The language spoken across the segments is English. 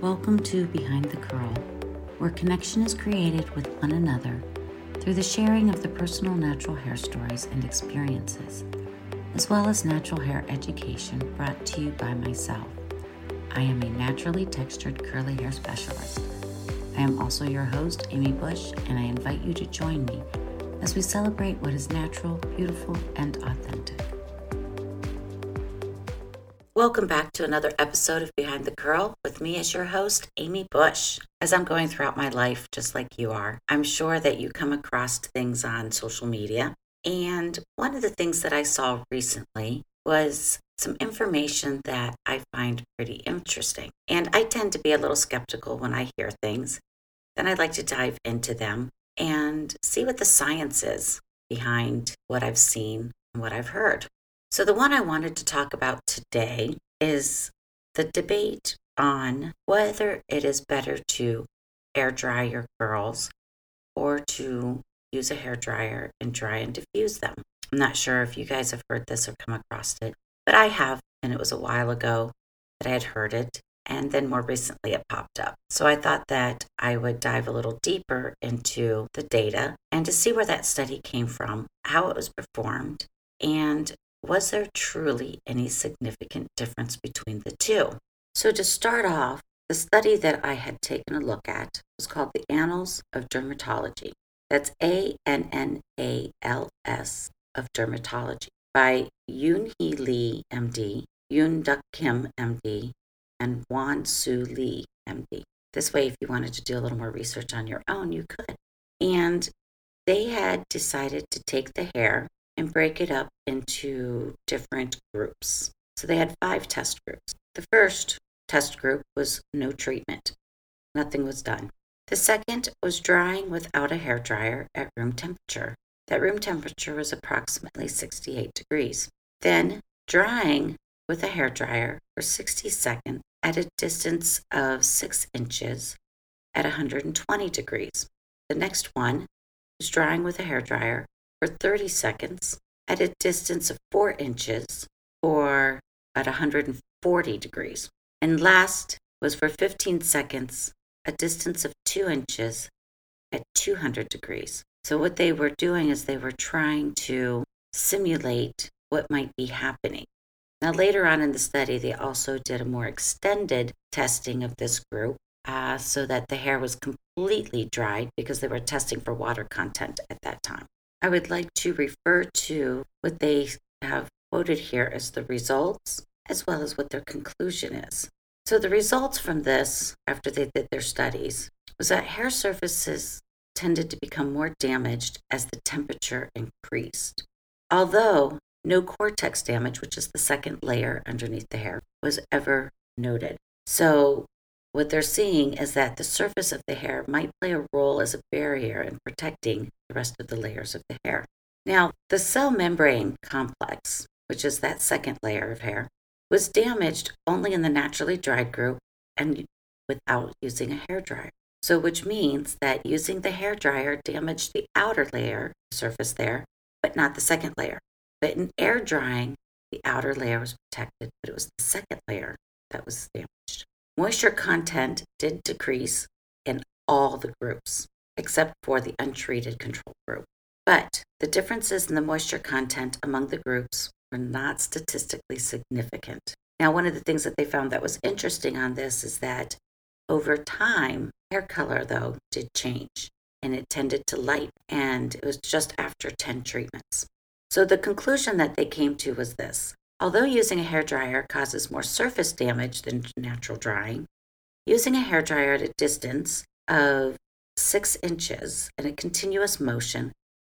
Welcome to Behind the Curl, where connection is created with one another through the sharing of the personal natural hair stories and experiences, as well as natural hair education brought to you by myself. I am a naturally textured curly hair specialist. I am also your host, Amy Bush, and I invite you to join me as we celebrate what is natural, beautiful, and authentic. Welcome back to another episode of Behind the Curl with me as your host, Amy Bush. As I'm going throughout my life, just like you are, I'm sure that you come across things on social media. And one of the things that I saw recently was some information that I find pretty interesting. And I tend to be a little skeptical when I hear things. Then I'd like to dive into them and see what the science is behind what I've seen and what I've heard. So, the one I wanted to talk about today is the debate on whether it is better to air dry your curls or to use a hair dryer and dry and diffuse them. I'm not sure if you guys have heard this or come across it, but I have, and it was a while ago that I had heard it. And then more recently, it popped up. So I thought that I would dive a little deeper into the data and to see where that study came from, how it was performed, and was there truly any significant difference between the two? So, to start off, the study that I had taken a look at was called the Annals of Dermatology. That's A N N A L S of Dermatology by Yoon Hee Lee, MD, Yoon Duk Kim, MD, and Won Soo Lee, MD. This way, if you wanted to do a little more research on your own, you could. And they had decided to take the hair and break it up into different groups. So they had five test groups. The first test group was no treatment, nothing was done. The second was drying without a hair dryer at room temperature. That room temperature was approximately 68 degrees. Then drying with a hair dryer for 60 seconds at a distance of 6 inches at 120 degrees. The next one was drying with a hair dryer for 30 seconds at a distance of 4 inches or at 140 degrees. And last was for 15 seconds, a distance of 2 inches at 200 degrees. So, what they were doing is they were trying to simulate what might be happening. Now, later on in the study, they also did a more extended testing of this group uh, so that the hair was completely dried because they were testing for water content at that time. I would like to refer to what they have quoted here as the results, as well as what their conclusion is. So, the results from this, after they did their studies, was that hair surfaces tended to become more damaged as the temperature increased. Although no cortex damage, which is the second layer underneath the hair, was ever noted. So, what they're seeing is that the surface of the hair might play a role as a barrier in protecting the rest of the layers of the hair. Now, the cell membrane complex, which is that second layer of hair, was damaged only in the naturally dried group and without using a hair dryer. So, which means that using the hair dryer damaged the outer layer surface there, but not the second layer. But in air drying, the outer layer was protected, but it was the second layer that was damaged. Moisture content did decrease in all the groups, except for the untreated control group. But the differences in the moisture content among the groups were not statistically significant. Now, one of the things that they found that was interesting on this is that over time, hair color, though, did change and it tended to light, and it was just after 10 treatments. So the conclusion that they came to was this Although using a hair dryer causes more surface damage than natural drying, using a hair dryer at a distance of six inches in a continuous motion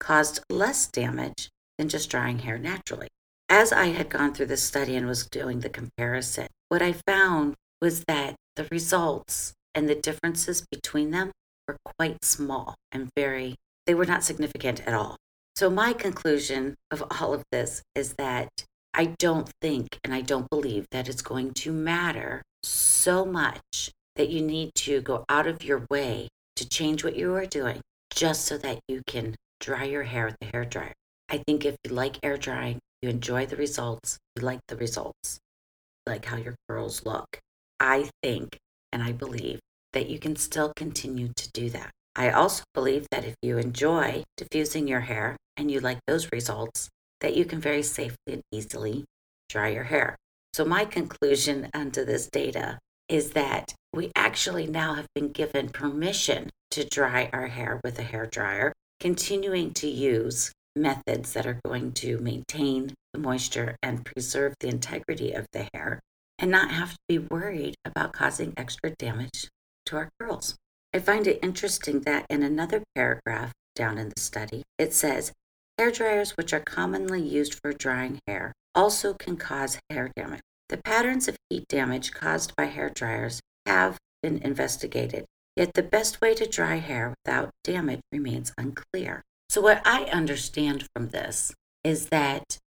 caused less damage than just drying hair naturally. As I had gone through this study and was doing the comparison, what I found was that the results and the differences between them were quite small and very, they were not significant at all. So, my conclusion of all of this is that I don't think and I don't believe that it's going to matter so much that you need to go out of your way to change what you are doing just so that you can dry your hair with the hair dryer. I think if you like air drying, you enjoy the results, you like the results, you like how your curls look. I think and I believe that you can still continue to do that. I also believe that if you enjoy diffusing your hair and you like those results, that you can very safely and easily dry your hair. So, my conclusion under this data is that we actually now have been given permission to dry our hair with a hair dryer, continuing to use methods that are going to maintain the moisture and preserve the integrity of the hair and not have to be worried about causing extra damage to our curls. I find it interesting that in another paragraph down in the study, it says hair dryers, which are commonly used for drying hair, also can cause hair damage. The patterns of heat damage caused by hair dryers have been investigated, yet the best way to dry hair without damage remains unclear. So, what I understand from this is that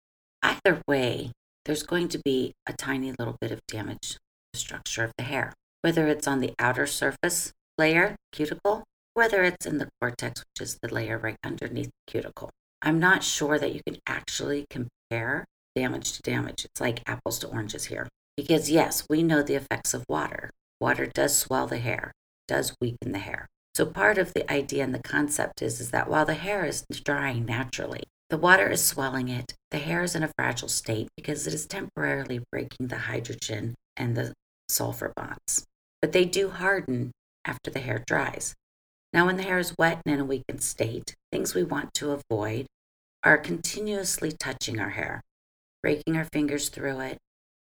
either way, there's going to be a tiny little bit of damage to the structure of the hair, whether it's on the outer surface layer, cuticle, whether it's in the cortex, which is the layer right underneath the cuticle. I'm not sure that you can actually compare damage to damage. It's like apples to oranges here. Because, yes, we know the effects of water. Water does swell the hair, does weaken the hair. So, part of the idea and the concept is, is that while the hair is drying naturally, the water is swelling it. The hair is in a fragile state because it is temporarily breaking the hydrogen and the sulfur bonds. But they do harden after the hair dries. Now, when the hair is wet and in a weakened state, things we want to avoid are continuously touching our hair, breaking our fingers through it,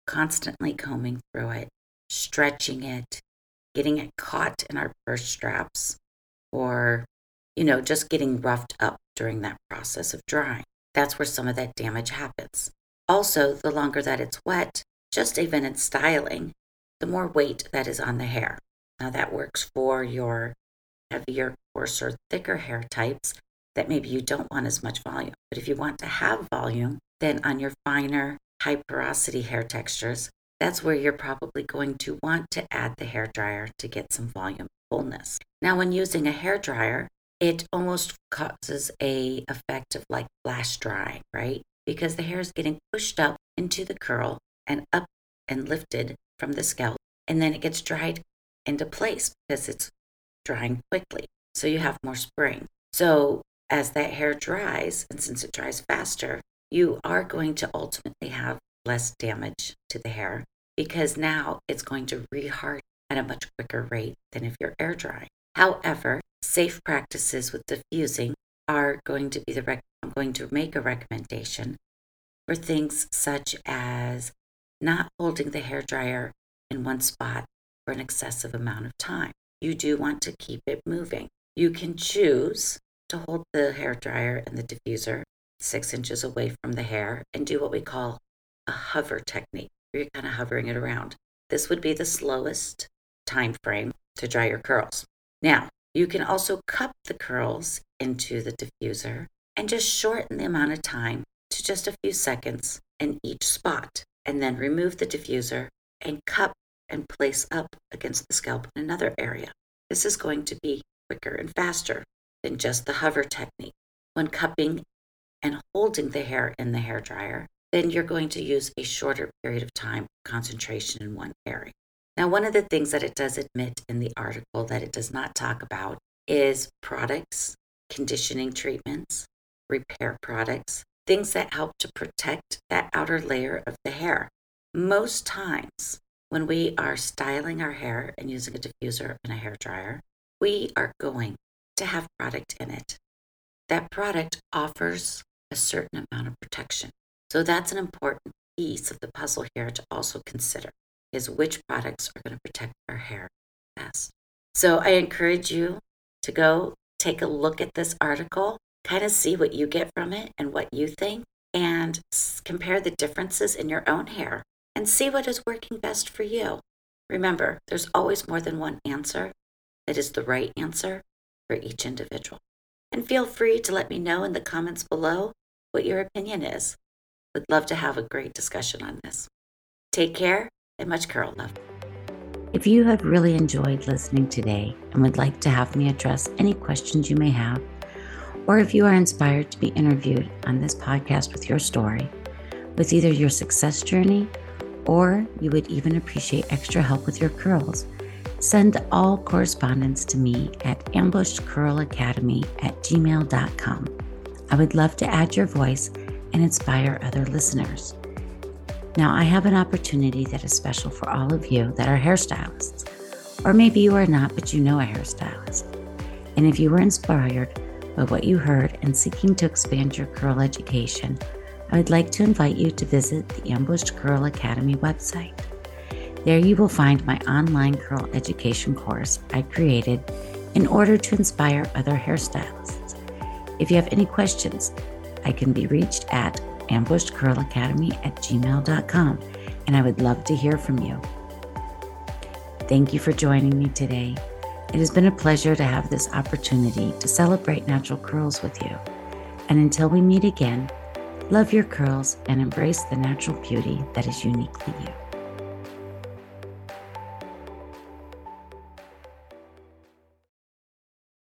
constantly combing through it, stretching it, getting it caught in our purse straps, or, you know, just getting roughed up during that process of drying. That's where some of that damage happens. Also, the longer that it's wet, just even in styling, the more weight that is on the hair. Now, that works for your heavier, coarser, thicker hair types that maybe you don't want as much volume. But if you want to have volume, then on your finer, high porosity hair textures, that's where you're probably going to want to add the hair dryer to get some volume fullness. Now, when using a hair dryer, it almost causes a effect of like flash drying, right? Because the hair is getting pushed up into the curl and up and lifted from the scalp, and then it gets dried into place because it's drying quickly. So you have more spring. So as that hair dries, and since it dries faster, you are going to ultimately have less damage to the hair because now it's going to reharden at a much quicker rate than if you're air drying. However, safe practices with diffusing are going to be the rec- I'm going to make a recommendation for things such as not holding the hair dryer in one spot for an excessive amount of time. You do want to keep it moving. You can choose to hold the hair dryer and the diffuser six inches away from the hair and do what we call a hover technique, where you're kind of hovering it around. This would be the slowest time frame to dry your curls. Now, you can also cup the curls into the diffuser and just shorten the amount of time to just a few seconds in each spot, and then remove the diffuser and cup and place up against the scalp in another area. This is going to be quicker and faster than just the hover technique. When cupping and holding the hair in the hair dryer, then you're going to use a shorter period of time concentration in one area. Now, one of the things that it does admit in the article that it does not talk about is products, conditioning treatments, repair products, things that help to protect that outer layer of the hair. Most times, when we are styling our hair and using a diffuser and a hair dryer, we are going to have product in it. That product offers a certain amount of protection. So that's an important piece of the puzzle here to also consider is which products are going to protect our hair best. So I encourage you to go take a look at this article, kind of see what you get from it and what you think, and compare the differences in your own hair and see what is working best for you. Remember, there's always more than one answer that is the right answer for each individual. And feel free to let me know in the comments below what your opinion is. Would love to have a great discussion on this. Take care and much curl love. If you have really enjoyed listening today and would like to have me address any questions you may have, or if you are inspired to be interviewed on this podcast with your story, with either your success journey or you would even appreciate extra help with your curls, Send all correspondence to me at ambushedcurlacademy at gmail.com. I would love to add your voice and inspire other listeners. Now, I have an opportunity that is special for all of you that are hairstylists, or maybe you are not, but you know a hairstylist. And if you were inspired by what you heard and seeking to expand your curl education, I would like to invite you to visit the Ambushed Curl Academy website. There you will find my online curl education course I created in order to inspire other hairstylists. If you have any questions, I can be reached at ambushedcurlacademy at gmail.com, and I would love to hear from you. Thank you for joining me today. It has been a pleasure to have this opportunity to celebrate natural curls with you. And until we meet again, love your curls and embrace the natural beauty that is uniquely you.